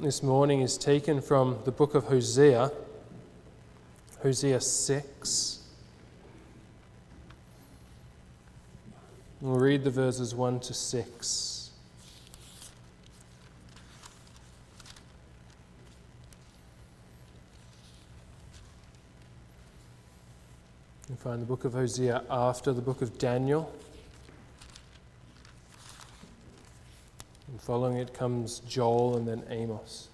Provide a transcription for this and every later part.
this morning is taken from the book of Hosea, Hosea 6. We'll read the verses 1 to 6. You find the book of Hosea after the book of Daniel. And following it comes Joel and then Amos.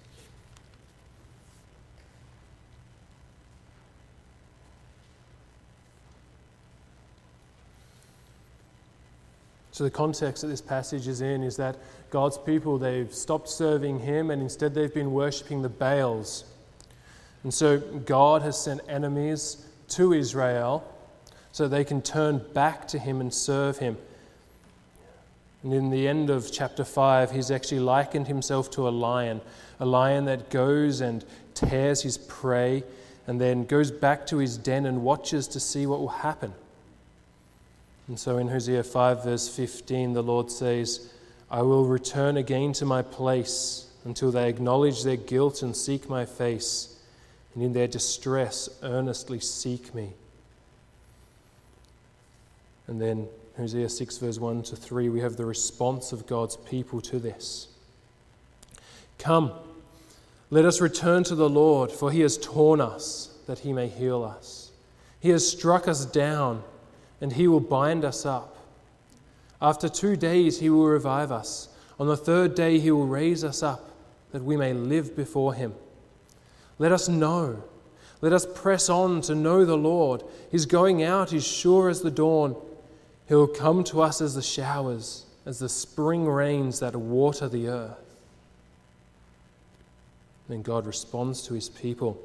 So, the context that this passage is in is that God's people, they've stopped serving Him and instead they've been worshipping the Baals. And so, God has sent enemies to Israel so they can turn back to Him and serve Him. And in the end of chapter 5, he's actually likened himself to a lion, a lion that goes and tears his prey and then goes back to his den and watches to see what will happen. And so in Hosea 5, verse 15, the Lord says, I will return again to my place until they acknowledge their guilt and seek my face, and in their distress earnestly seek me. And then Hosea 6, verse 1 to 3, we have the response of God's people to this. Come, let us return to the Lord, for he has torn us that he may heal us. He has struck us down, and he will bind us up. After two days, he will revive us. On the third day, he will raise us up, that we may live before him. Let us know. Let us press on to know the Lord. His going out is sure as the dawn he will come to us as the showers, as the spring rains that water the earth. Then God responds to his people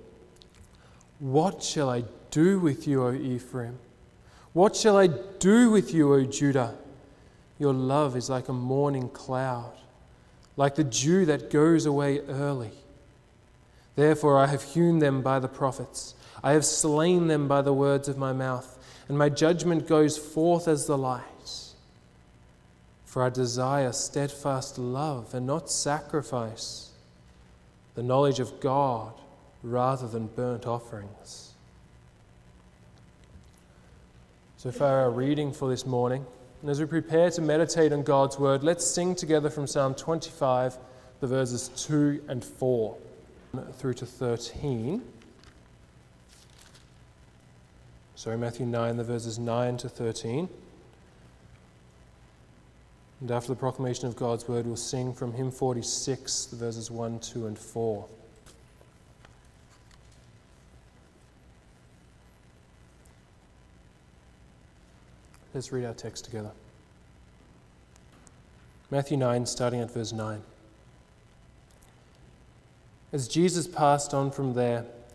What shall I do with you, O Ephraim? What shall I do with you, O Judah? Your love is like a morning cloud, like the dew that goes away early. Therefore, I have hewn them by the prophets, I have slain them by the words of my mouth and my judgment goes forth as the light. For I desire steadfast love and not sacrifice, the knowledge of God rather than burnt offerings. So far, our reading for this morning. And as we prepare to meditate on God's word, let's sing together from Psalm 25, the verses 2 and 4 through to 13. Sorry, Matthew 9, the verses 9 to 13. And after the proclamation of God's word, we'll sing from hymn 46, the verses 1, 2, and 4. Let's read our text together. Matthew 9, starting at verse 9. As Jesus passed on from there,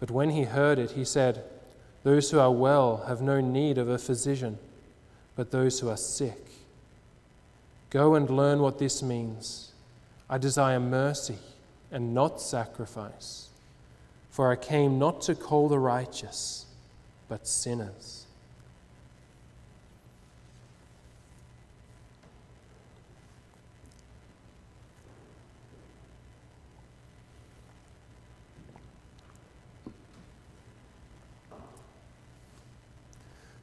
But when he heard it, he said, Those who are well have no need of a physician, but those who are sick. Go and learn what this means. I desire mercy and not sacrifice, for I came not to call the righteous, but sinners.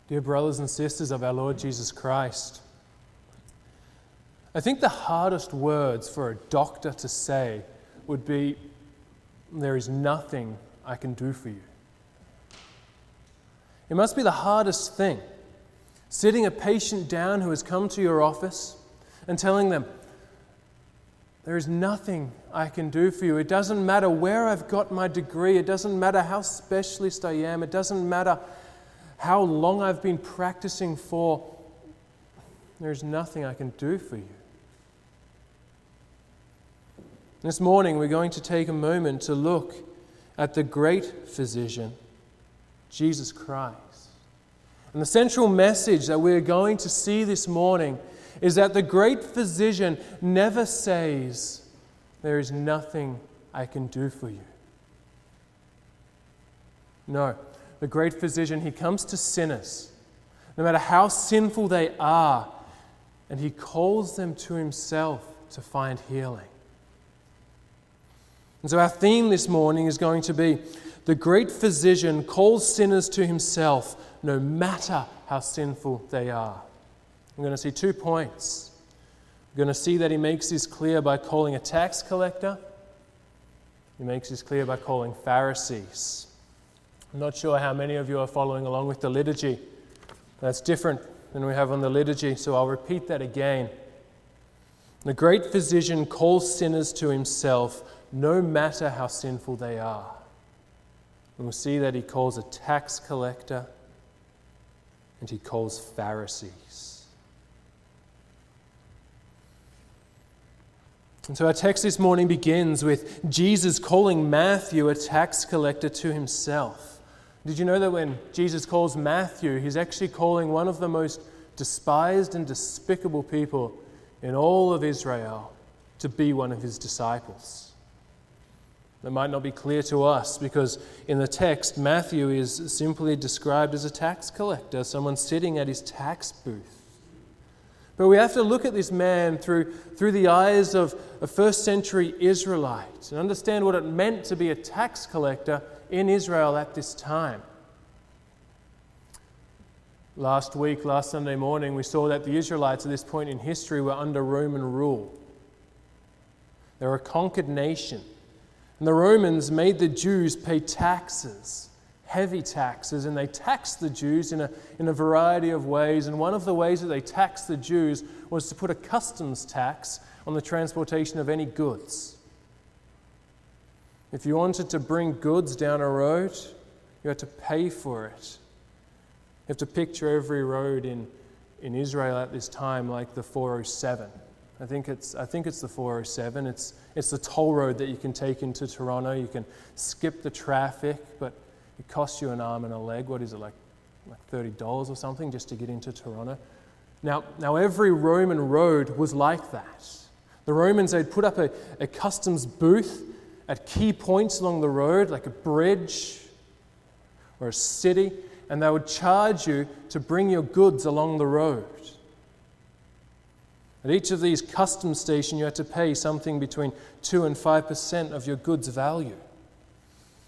Dear brothers and sisters of our Lord Jesus Christ, I think the hardest words for a doctor to say would be, There is nothing I can do for you. It must be the hardest thing, sitting a patient down who has come to your office and telling them, There is nothing I can do for you. It doesn't matter where I've got my degree, it doesn't matter how specialist I am, it doesn't matter how long I've been practicing for, there's nothing I can do for you. This morning, we're going to take a moment to look at the great physician, Jesus Christ. And the central message that we're going to see this morning is that the great physician never says, There is nothing I can do for you. No, the great physician, he comes to sinners, no matter how sinful they are, and he calls them to himself to find healing. And so, our theme this morning is going to be the great physician calls sinners to himself, no matter how sinful they are. I'm going to see two points. We're going to see that he makes this clear by calling a tax collector, he makes this clear by calling Pharisees. I'm not sure how many of you are following along with the liturgy. That's different than we have on the liturgy, so I'll repeat that again. The great physician calls sinners to himself, no matter how sinful they are. And we'll see that he calls a tax collector and he calls Pharisees. And so our text this morning begins with Jesus calling Matthew a tax collector to himself. Did you know that when Jesus calls Matthew, he's actually calling one of the most despised and despicable people in all of Israel to be one of his disciples? That might not be clear to us because in the text, Matthew is simply described as a tax collector, someone sitting at his tax booth. But we have to look at this man through, through the eyes of a first century Israelite and understand what it meant to be a tax collector in Israel at this time. Last week, last Sunday morning, we saw that the Israelites at this point in history were under Roman rule. They were a conquered nation. And the Romans made the Jews pay taxes, heavy taxes, and they taxed the Jews in a, in a variety of ways. And one of the ways that they taxed the Jews was to put a customs tax on the transportation of any goods. If you wanted to bring goods down a road, you had to pay for it. You have to picture every road in, in Israel at this time like the 407. I think it's, I think it's the 407. It's, it's the toll road that you can take into Toronto. You can skip the traffic, but it costs you an arm and a leg. What is it, like, like $30 or something just to get into Toronto? Now, now, every Roman road was like that. The Romans, they'd put up a, a customs booth at key points along the road, like a bridge or a city, and they would charge you to bring your goods along the road. At each of these customs stations, you had to pay something between 2 and 5% of your goods value.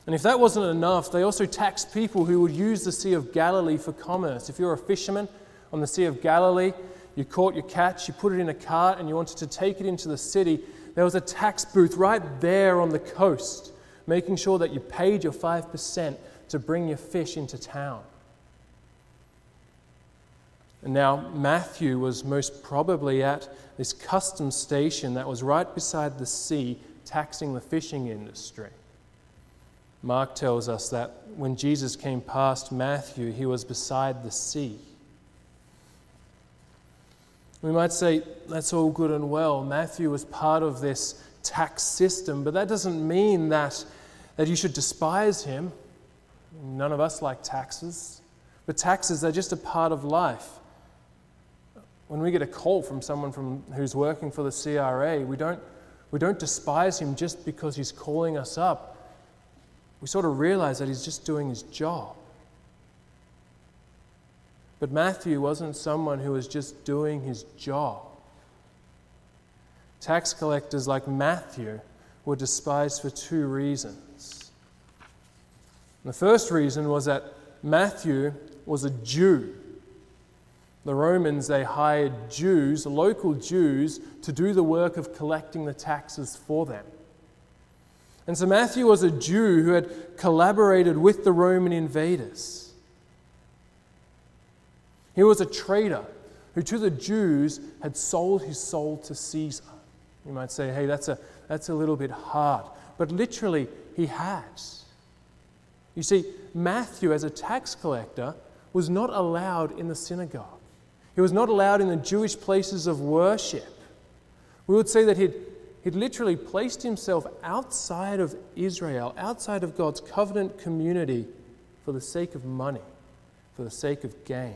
And if that wasn't enough, they also taxed people who would use the Sea of Galilee for commerce. If you're a fisherman on the Sea of Galilee, you caught your catch, you put it in a cart, and you wanted to take it into the city, there was a tax booth right there on the coast, making sure that you paid your 5% to bring your fish into town. And now, Matthew was most probably at this customs station that was right beside the sea, taxing the fishing industry. Mark tells us that when Jesus came past Matthew, he was beside the sea. We might say that's all good and well. Matthew was part of this tax system, but that doesn't mean that, that you should despise him. None of us like taxes, but taxes are just a part of life when we get a call from someone from, who's working for the CRA, we don't, we don't despise him just because he's calling us up. We sort of realize that he's just doing his job. But Matthew wasn't someone who was just doing his job. Tax collectors like Matthew were despised for two reasons. The first reason was that Matthew was a Jew. The Romans, they hired Jews, local Jews, to do the work of collecting the taxes for them. And so Matthew was a Jew who had collaborated with the Roman invaders. He was a traitor who, to the Jews, had sold his soul to Caesar. You might say, hey, that's a, that's a little bit hard. But literally, he has. You see, Matthew, as a tax collector, was not allowed in the synagogue. He was not allowed in the Jewish places of worship. We would say that he'd, he'd literally placed himself outside of Israel, outside of God's covenant community for the sake of money, for the sake of gain.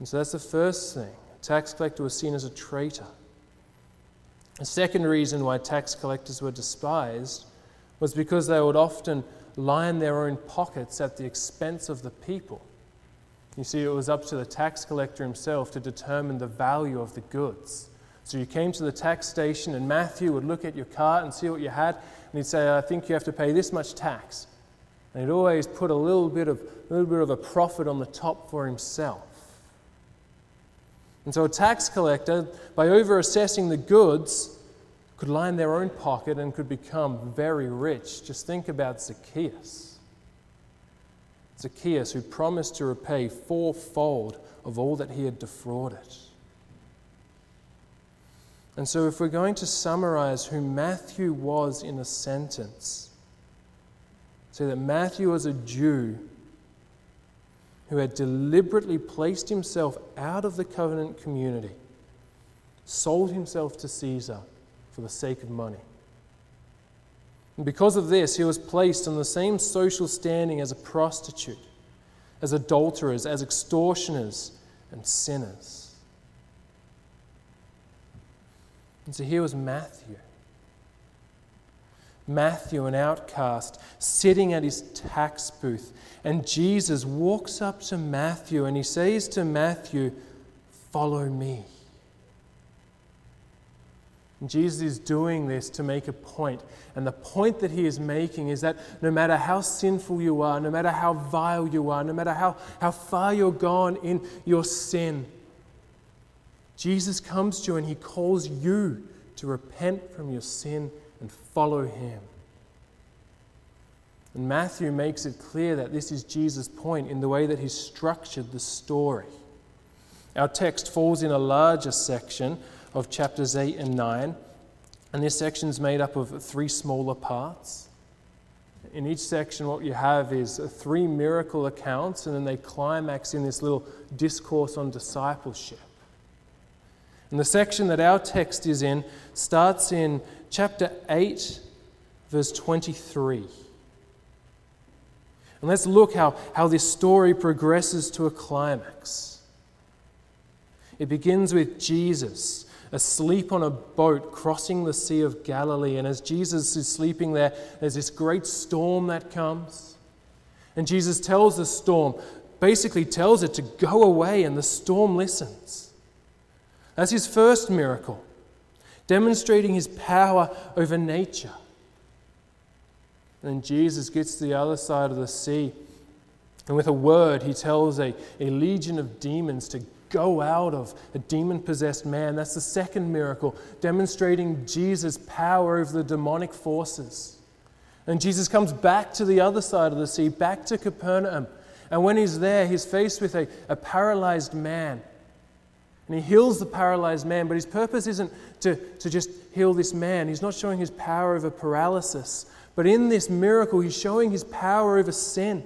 And so that's the first thing. A tax collector was seen as a traitor. The second reason why tax collectors were despised was because they would often line their own pockets at the expense of the people. You see, it was up to the tax collector himself to determine the value of the goods. So you came to the tax station, and Matthew would look at your cart and see what you had, and he'd say, I think you have to pay this much tax. And he'd always put a little bit of, a little bit of a profit on the top for himself. And so a tax collector, by over assessing the goods, could line their own pocket and could become very rich. Just think about Zacchaeus. Zacchaeus, who promised to repay fourfold of all that he had defrauded. And so, if we're going to summarize who Matthew was in a sentence, say that Matthew was a Jew who had deliberately placed himself out of the covenant community, sold himself to Caesar for the sake of money. And because of this, he was placed on the same social standing as a prostitute, as adulterers, as extortioners, and sinners. And so here was Matthew. Matthew, an outcast, sitting at his tax booth. And Jesus walks up to Matthew and he says to Matthew, Follow me. And Jesus is doing this to make a point. And the point that he is making is that no matter how sinful you are, no matter how vile you are, no matter how, how far you're gone in your sin, Jesus comes to you and he calls you to repent from your sin and follow him. And Matthew makes it clear that this is Jesus' point in the way that he's structured the story. Our text falls in a larger section of chapters 8 and 9, and this section is made up of three smaller parts. In each section, what you have is three miracle accounts, and then they climax in this little discourse on discipleship. And the section that our text is in starts in chapter 8, verse 23. And let's look how, how this story progresses to a climax. It begins with Jesus asleep on a boat crossing the Sea of Galilee. And as Jesus is sleeping there, there's this great storm that comes. And Jesus tells the storm, basically tells it to go away, and the storm listens. That's his first miracle, demonstrating his power over nature. And Jesus gets to the other side of the sea, and with a word, he tells a, a legion of demons to go out of a demon possessed man. That's the second miracle, demonstrating Jesus' power over the demonic forces. And Jesus comes back to the other side of the sea, back to Capernaum. And when he's there, he's faced with a, a paralyzed man. And he heals the paralyzed man, but his purpose isn't to, to just heal this man. He's not showing his power over paralysis. But in this miracle, he's showing his power over sin.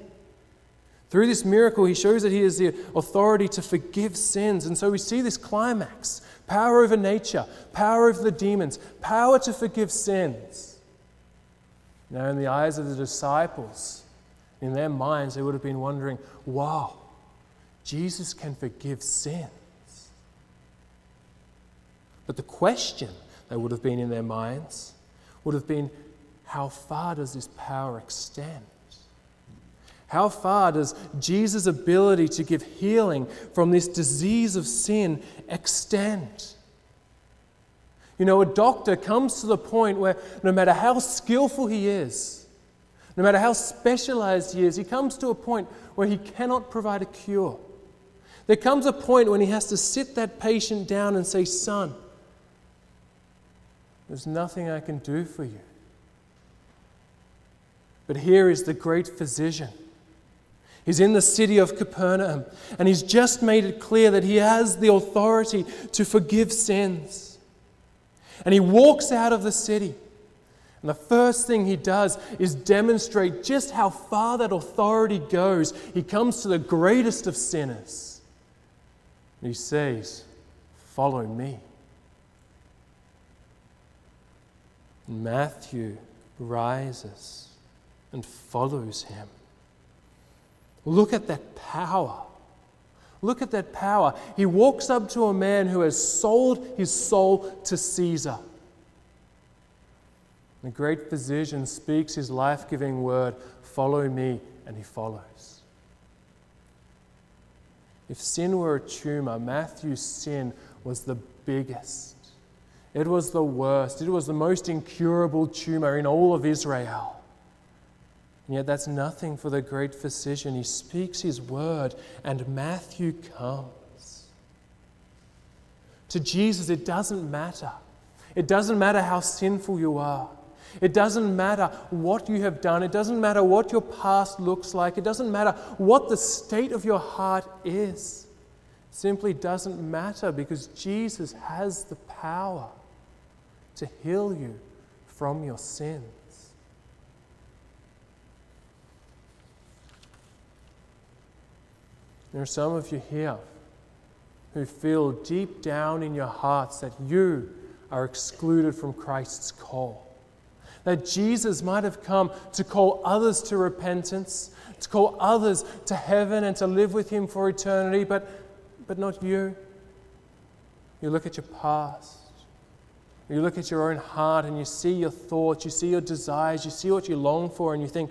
Through this miracle, he shows that he has the authority to forgive sins. And so we see this climax power over nature, power over the demons, power to forgive sins. Now, in the eyes of the disciples, in their minds, they would have been wondering, wow, Jesus can forgive sins. But the question that would have been in their minds would have been, how far does this power extend? How far does Jesus' ability to give healing from this disease of sin extend? You know, a doctor comes to the point where no matter how skillful he is, no matter how specialized he is, he comes to a point where he cannot provide a cure. There comes a point when he has to sit that patient down and say, Son, there's nothing I can do for you. But here is the great physician He's in the city of Capernaum, and he's just made it clear that he has the authority to forgive sins. And he walks out of the city. And the first thing he does is demonstrate just how far that authority goes. He comes to the greatest of sinners. And he says, Follow me. Matthew rises and follows him. Look at that power. Look at that power. He walks up to a man who has sold his soul to Caesar. The great physician speaks his life giving word Follow me, and he follows. If sin were a tumor, Matthew's sin was the biggest. It was the worst. It was the most incurable tumor in all of Israel. And yet, that's nothing for the great physician. He speaks his word, and Matthew comes. To Jesus, it doesn't matter. It doesn't matter how sinful you are. It doesn't matter what you have done. It doesn't matter what your past looks like. It doesn't matter what the state of your heart is. It simply doesn't matter because Jesus has the power to heal you from your sins. There are some of you here who feel deep down in your hearts that you are excluded from Christ's call. That Jesus might have come to call others to repentance, to call others to heaven and to live with Him for eternity, but, but not you. You look at your past. You look at your own heart and you see your thoughts, you see your desires, you see what you long for, and you think,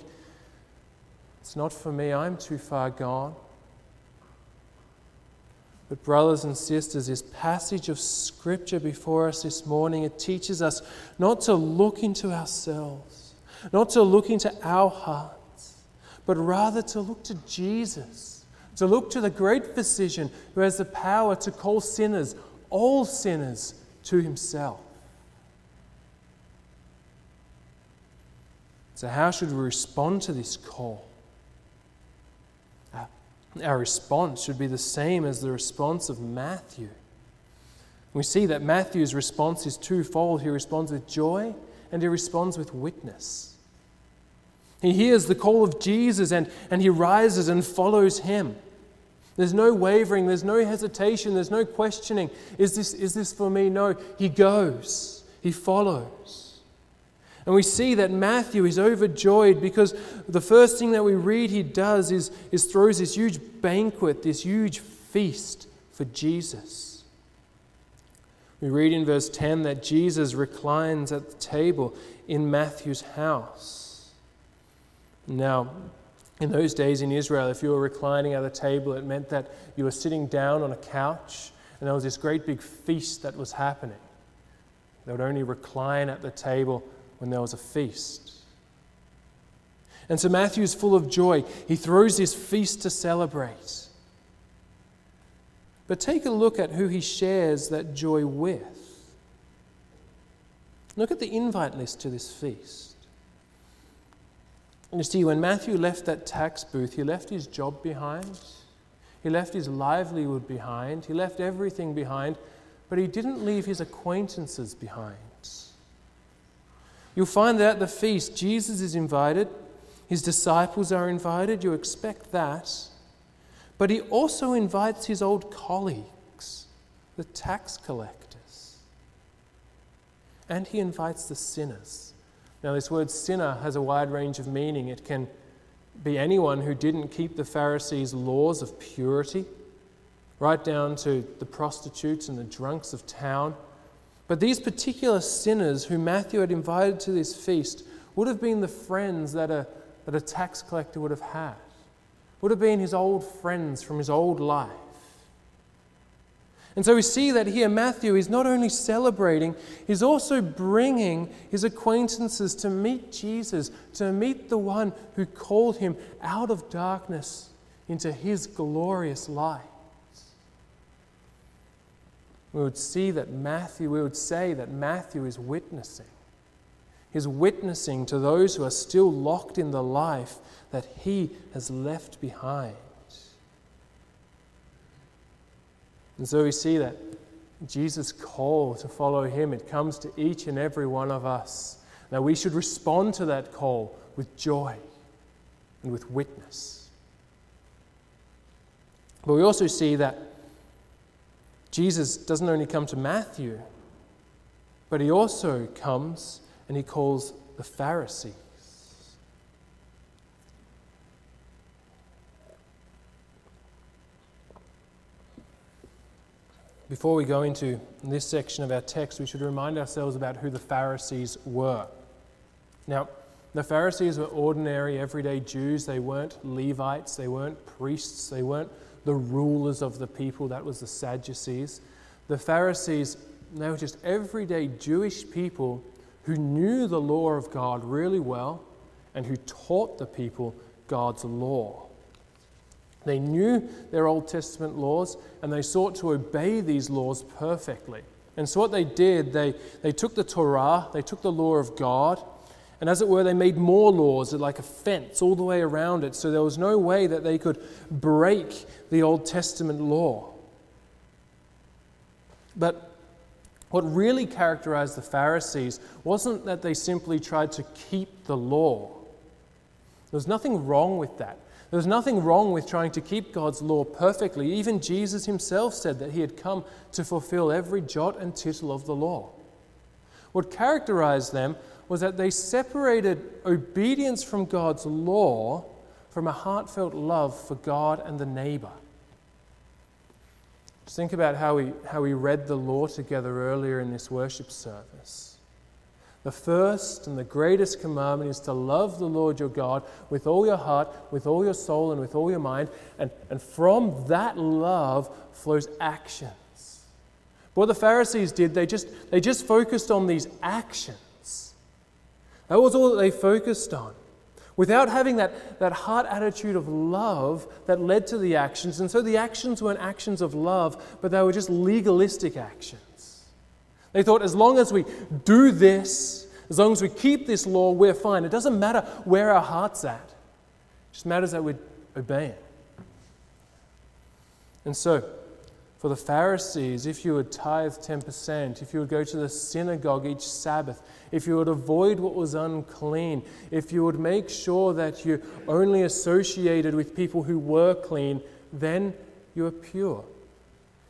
it's not for me, I'm too far gone. But, brothers and sisters, this passage of Scripture before us this morning, it teaches us not to look into ourselves, not to look into our hearts, but rather to look to Jesus, to look to the great physician who has the power to call sinners, all sinners, to himself. So, how should we respond to this call? Uh, our response should be the same as the response of Matthew. We see that Matthew's response is twofold. He responds with joy and he responds with witness. He hears the call of Jesus and, and he rises and follows him. There's no wavering, there's no hesitation, there's no questioning. Is this, is this for me? No. He goes, he follows. And we see that Matthew is overjoyed because the first thing that we read he does is, is throws this huge banquet, this huge feast for Jesus. We read in verse 10 that Jesus reclines at the table in Matthew's house. Now, in those days in Israel, if you were reclining at a table, it meant that you were sitting down on a couch and there was this great big feast that was happening. They would only recline at the table when there was a feast. And so Matthew is full of joy. He throws this feast to celebrate. But take a look at who he shares that joy with. Look at the invite list to this feast. And you see, when Matthew left that tax booth, he left his job behind, he left his livelihood behind, he left everything behind, but he didn't leave his acquaintances behind. You'll find that at the feast, Jesus is invited, his disciples are invited. You expect that. But he also invites his old colleagues, the tax collectors. And he invites the sinners. Now, this word sinner has a wide range of meaning. It can be anyone who didn't keep the Pharisees' laws of purity, right down to the prostitutes and the drunks of town but these particular sinners who Matthew had invited to this feast would have been the friends that a, that a tax collector would have had, would have been his old friends from his old life. And so we see that here Matthew is not only celebrating, he's also bringing his acquaintances to meet Jesus, to meet the one who called him out of darkness into his glorious light we would see that Matthew, we would say that Matthew is witnessing. He's witnessing to those who are still locked in the life that he has left behind. And so we see that Jesus' call to follow him, it comes to each and every one of us. Now we should respond to that call with joy and with witness. But we also see that Jesus doesn't only come to Matthew, but he also comes and he calls the Pharisees. Before we go into this section of our text, we should remind ourselves about who the Pharisees were. Now, the Pharisees were ordinary, everyday Jews. They weren't Levites, they weren't priests, they weren't the rulers of the people. That was the Sadducees. The Pharisees, they were just everyday Jewish people who knew the law of God really well and who taught the people God's law. They knew their Old Testament laws and they sought to obey these laws perfectly. And so, what they did, they, they took the Torah, they took the law of God, and as it were, they made more laws, like a fence all the way around it, so there was no way that they could break the Old Testament law. But what really characterized the Pharisees wasn't that they simply tried to keep the law. There was nothing wrong with that. There was nothing wrong with trying to keep God's law perfectly. Even Jesus himself said that he had come to fulfill every jot and tittle of the law. What characterized them was that they separated obedience from God's law from a heartfelt love for God and the neighbor. Just think about how we, how we read the law together earlier in this worship service. The first and the greatest commandment is to love the Lord your God with all your heart, with all your soul, and with all your mind. And, and from that love flows actions. What the Pharisees did, they just, they just focused on these actions. That was all that they focused on. Without having that, that heart attitude of love that led to the actions. And so the actions weren't actions of love, but they were just legalistic actions. They thought as long as we do this, as long as we keep this law, we're fine. It doesn't matter where our heart's at, it just matters that we obey it. And so, for the Pharisees, if you would tithe 10%, if you would go to the synagogue each Sabbath, if you would avoid what was unclean, if you would make sure that you only associated with people who were clean, then you are pure.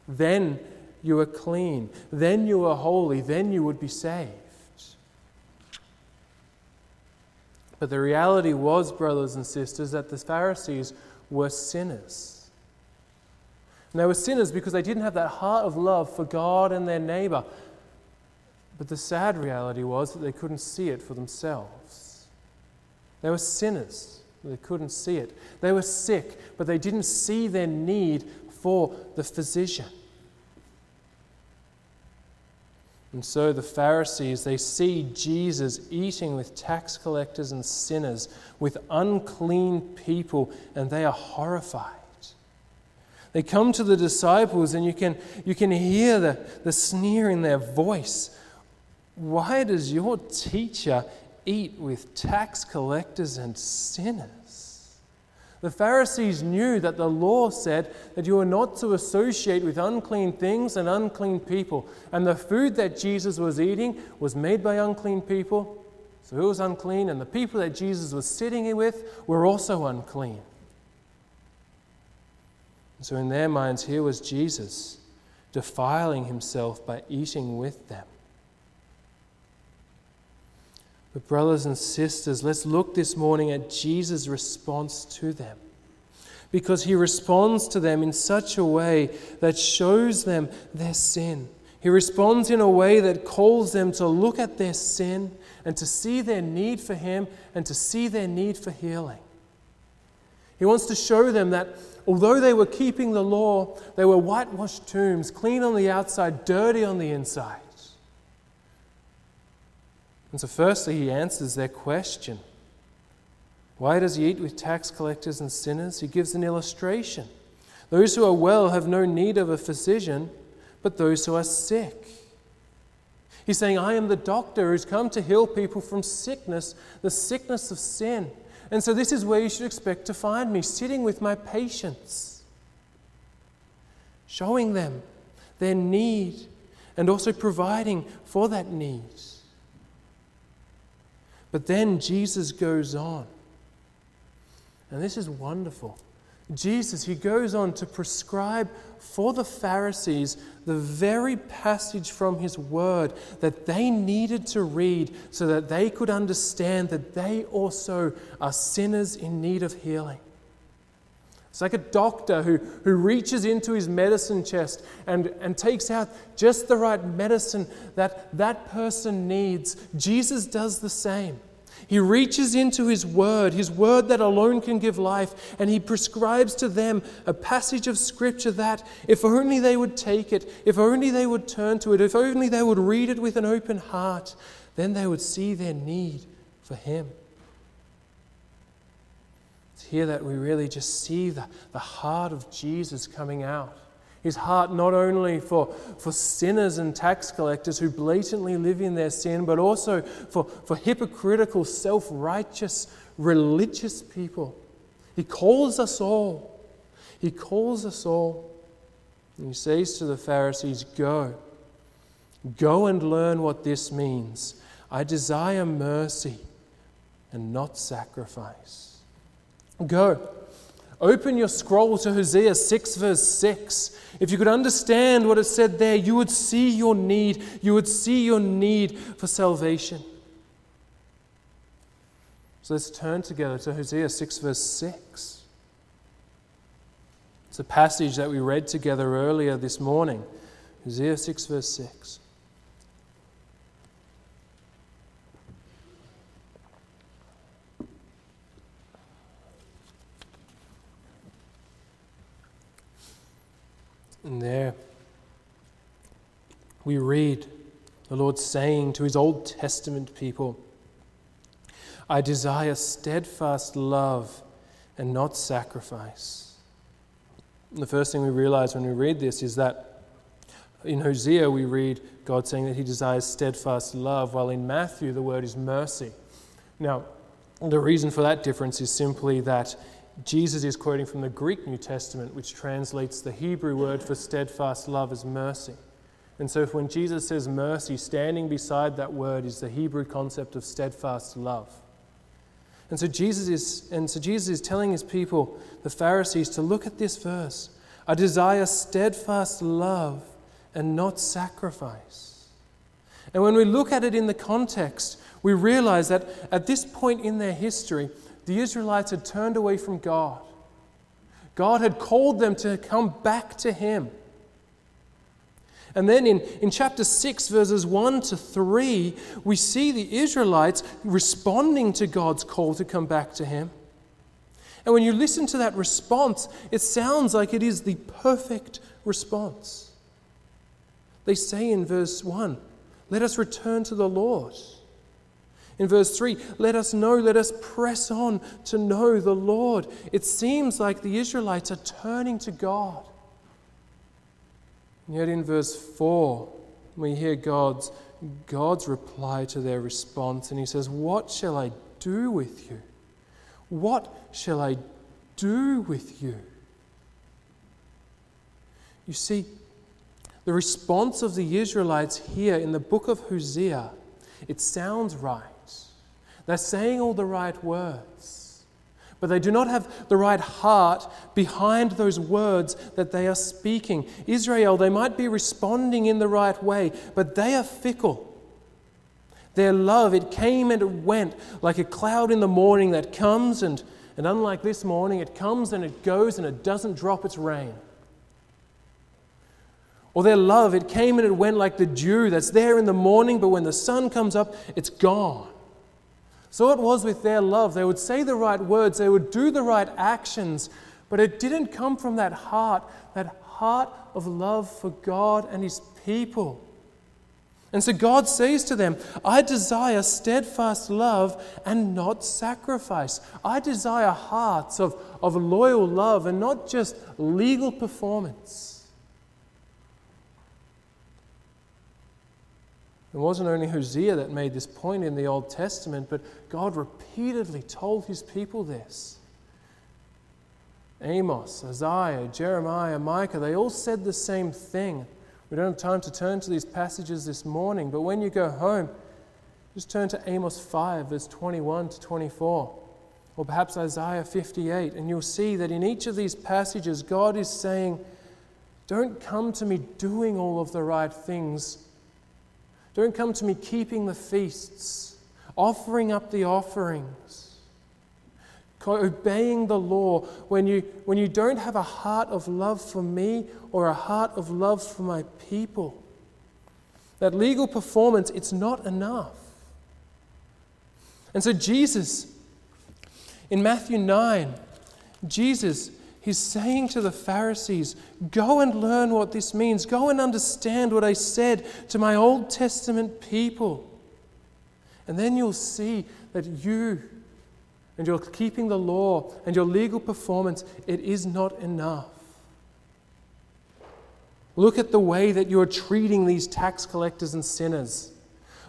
Then you are clean. Then you are holy. Then you would be saved. But the reality was, brothers and sisters, that the Pharisees were sinners. And they were sinners because they didn't have that heart of love for God and their neighbor. But the sad reality was that they couldn't see it for themselves. They were sinners, they couldn't see it. They were sick, but they didn't see their need for the physician. And so the Pharisees, they see Jesus eating with tax collectors and sinners, with unclean people, and they are horrified. They come to the disciples, and you can, you can hear the, the sneer in their voice. Why does your teacher eat with tax collectors and sinners? The Pharisees knew that the law said that you were not to associate with unclean things and unclean people. And the food that Jesus was eating was made by unclean people. So it was unclean, and the people that Jesus was sitting with were also unclean. So, in their minds, here was Jesus defiling himself by eating with them. But, brothers and sisters, let's look this morning at Jesus' response to them. Because he responds to them in such a way that shows them their sin. He responds in a way that calls them to look at their sin and to see their need for him and to see their need for healing. He wants to show them that although they were keeping the law, they were whitewashed tombs, clean on the outside, dirty on the inside. And so, firstly, he answers their question. Why does he eat with tax collectors and sinners? He gives an illustration. Those who are well have no need of a physician, but those who are sick. He's saying, I am the doctor who's come to heal people from sickness, the sickness of sin. And so, this is where you should expect to find me, sitting with my patients, showing them their need and also providing for that need. But then Jesus goes on. And this is wonderful Jesus, he goes on to prescribe for the Pharisees the very passage from his word that they needed to read so that they could understand that they also are sinners in need of healing. It's like a doctor who, who reaches into his medicine chest and, and takes out just the right medicine that that person needs. Jesus does the same. He reaches into His Word, His Word that alone can give life, and He prescribes to them a passage of Scripture that, if only they would take it, if only they would turn to it, if only they would read it with an open heart, then they would see their need for Him. It's here that we really just see the, the heart of Jesus coming out. His heart not only for, for sinners and tax collectors who blatantly live in their sin, but also for, for hypocritical, self righteous, religious people. He calls us all. He calls us all. And he says to the Pharisees, Go. Go and learn what this means. I desire mercy and not sacrifice. Go. Open your scroll to Hosea 6, verse 6. If you could understand what it said there, you would see your need. You would see your need for salvation. So let's turn together to Hosea 6, verse 6. It's a passage that we read together earlier this morning. Hosea 6, verse 6. And there we read the Lord saying to his Old Testament people, I desire steadfast love and not sacrifice. And the first thing we realize when we read this is that in Hosea we read God saying that he desires steadfast love, while in Matthew the word is mercy. Now, the reason for that difference is simply that Jesus is quoting from the Greek New Testament, which translates the Hebrew word for steadfast love as mercy. And so, when Jesus says mercy, standing beside that word is the Hebrew concept of steadfast love. And so, Jesus is, and so Jesus is telling his people, the Pharisees, to look at this verse. I desire steadfast love and not sacrifice. And when we look at it in the context, we realize that at this point in their history, the Israelites had turned away from God. God had called them to come back to Him. And then in, in chapter 6, verses 1 to 3, we see the Israelites responding to God's call to come back to Him. And when you listen to that response, it sounds like it is the perfect response. They say in verse 1, Let us return to the Lord. In verse 3, let us know, let us press on to know the Lord. It seems like the Israelites are turning to God. And yet in verse 4, we hear God's, God's reply to their response, and He says, What shall I do with you? What shall I do with you? You see, the response of the Israelites here in the book of Hosea, it sounds right. They're saying all the right words, but they do not have the right heart behind those words that they are speaking. Israel, they might be responding in the right way, but they are fickle. Their love, it came and it went like a cloud in the morning that comes, and, and unlike this morning, it comes and it goes and it doesn't drop its rain. Or their love, it came and it went like the dew that's there in the morning, but when the sun comes up, it's gone. So it was with their love. They would say the right words, they would do the right actions, but it didn't come from that heart, that heart of love for God and His people. And so God says to them, I desire steadfast love and not sacrifice. I desire hearts of, of loyal love and not just legal performance. It wasn't only Hosea that made this point in the Old Testament, but God repeatedly told his people this. Amos, Isaiah, Jeremiah, Micah, they all said the same thing. We don't have time to turn to these passages this morning, but when you go home, just turn to Amos 5, verse 21 to 24. or perhaps Isaiah 58, and you'll see that in each of these passages, God is saying, Don't come to me doing all of the right things. Don't come to me keeping the feasts, offering up the offerings, obeying the law when you, when you don't have a heart of love for me or a heart of love for my people. That legal performance, it's not enough. And so Jesus in Matthew 9, Jesus, he's saying to the Pharisees, Go and learn what this means. Go and understand what I said to my Old Testament people. And then you'll see that you and your keeping the law and your legal performance, it is not enough. Look at the way that you're treating these tax collectors and sinners.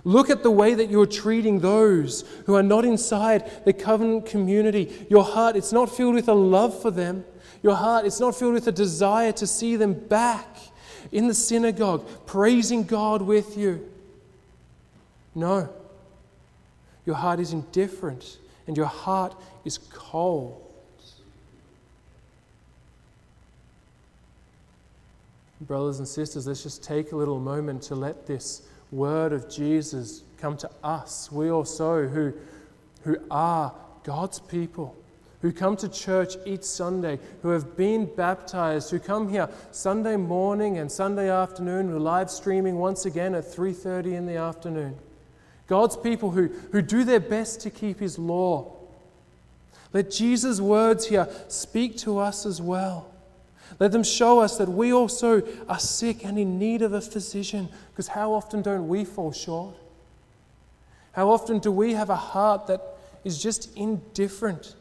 Look at the way that you're treating those who are not inside the covenant community. Your heart, it's not filled with a love for them. Your heart, it's not filled with a desire to see them back in the synagogue, praising God with you. No. Your heart is indifferent and your heart is cold. Brothers and sisters, let's just take a little moment to let this word of Jesus come to us, we also who, who are God's people, who come to church each Sunday, who have been baptized, who come here Sunday morning and Sunday afternoon, we're live streaming once again at 3:30 in the afternoon. God's people who, who do their best to keep his law. Let Jesus' words here speak to us as well. Let them show us that we also are sick and in need of a physician, because how often don't we fall short? How often do we have a heart that is just indifferent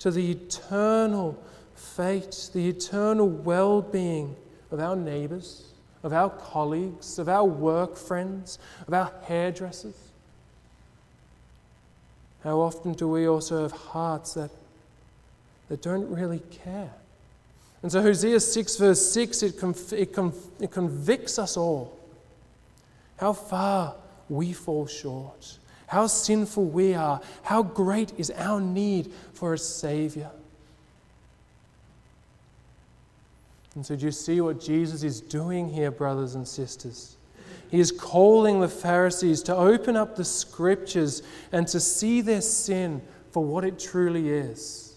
to the eternal fate, the eternal well being of our neighbors, of our colleagues, of our work friends, of our hairdressers? How often do we also have hearts that, that don't really care? And so, Hosea 6, verse 6, it, conv- it, conv- it convicts us all how far we fall short, how sinful we are, how great is our need for a Savior. And so, do you see what Jesus is doing here, brothers and sisters? He is calling the Pharisees to open up the scriptures and to see their sin for what it truly is.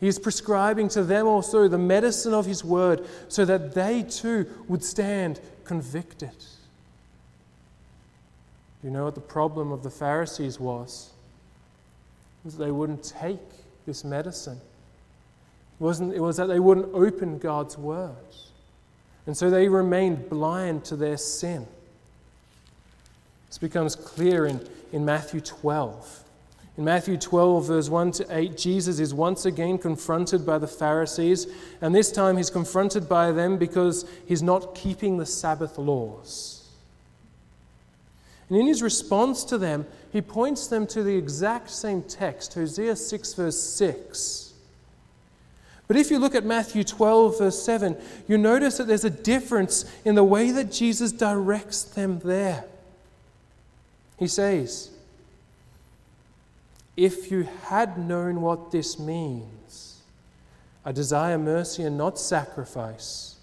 He is prescribing to them also the medicine of His word so that they too would stand convicted. You know what the problem of the Pharisees was? was they wouldn't take this medicine. It, wasn't, it was that they wouldn't open God's words. And so they remained blind to their sin. This becomes clear in, in Matthew 12. In Matthew 12, verse 1 to 8, Jesus is once again confronted by the Pharisees, and this time he's confronted by them because he's not keeping the Sabbath laws. And in his response to them, he points them to the exact same text, Hosea 6, verse 6. But if you look at Matthew 12, verse 7, you notice that there's a difference in the way that Jesus directs them there. He says, if you had known what this means, I desire mercy and not sacrifice,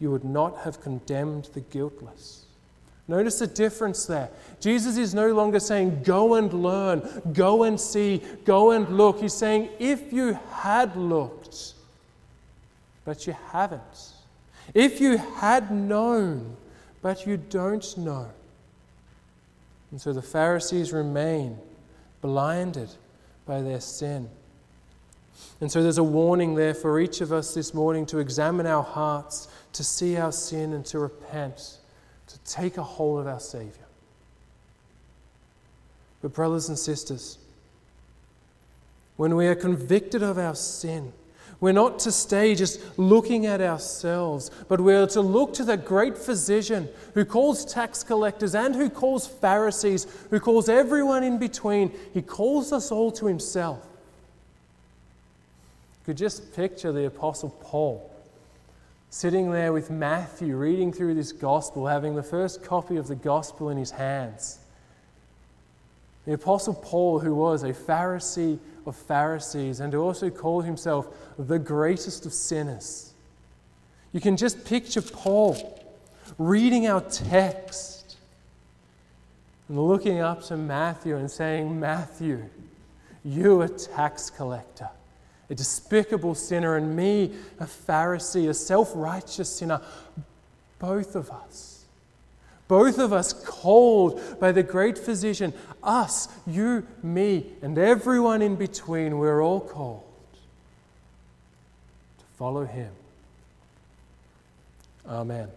you would not have condemned the guiltless. Notice the difference there. Jesus is no longer saying, Go and learn, go and see, go and look. He's saying, If you had looked, but you haven't. If you had known, but you don't know. And so the Pharisees remain blinded by their sin. And so there's a warning there for each of us this morning to examine our hearts, to see our sin and to repent, take a hold of our Savior. But, brothers and sisters, when we are convicted of our sin, we're not to stay just looking at ourselves, but we're to look to the great physician who calls tax collectors and who calls Pharisees, who calls everyone in between. He calls us all to himself. You could just picture the Apostle Paul sitting there with Matthew, reading through this gospel, having the first copy of the gospel in his hands. The Apostle Paul, who was a Pharisee of Pharisees and to also called himself the greatest of sinners. You can just picture Paul reading our text and looking up to Matthew and saying, Matthew, you a tax collector, a despicable sinner, and me a Pharisee, a self righteous sinner, both of us both of us called by the great physician, us, you, me, and everyone in between, we're all called to follow him. Amen.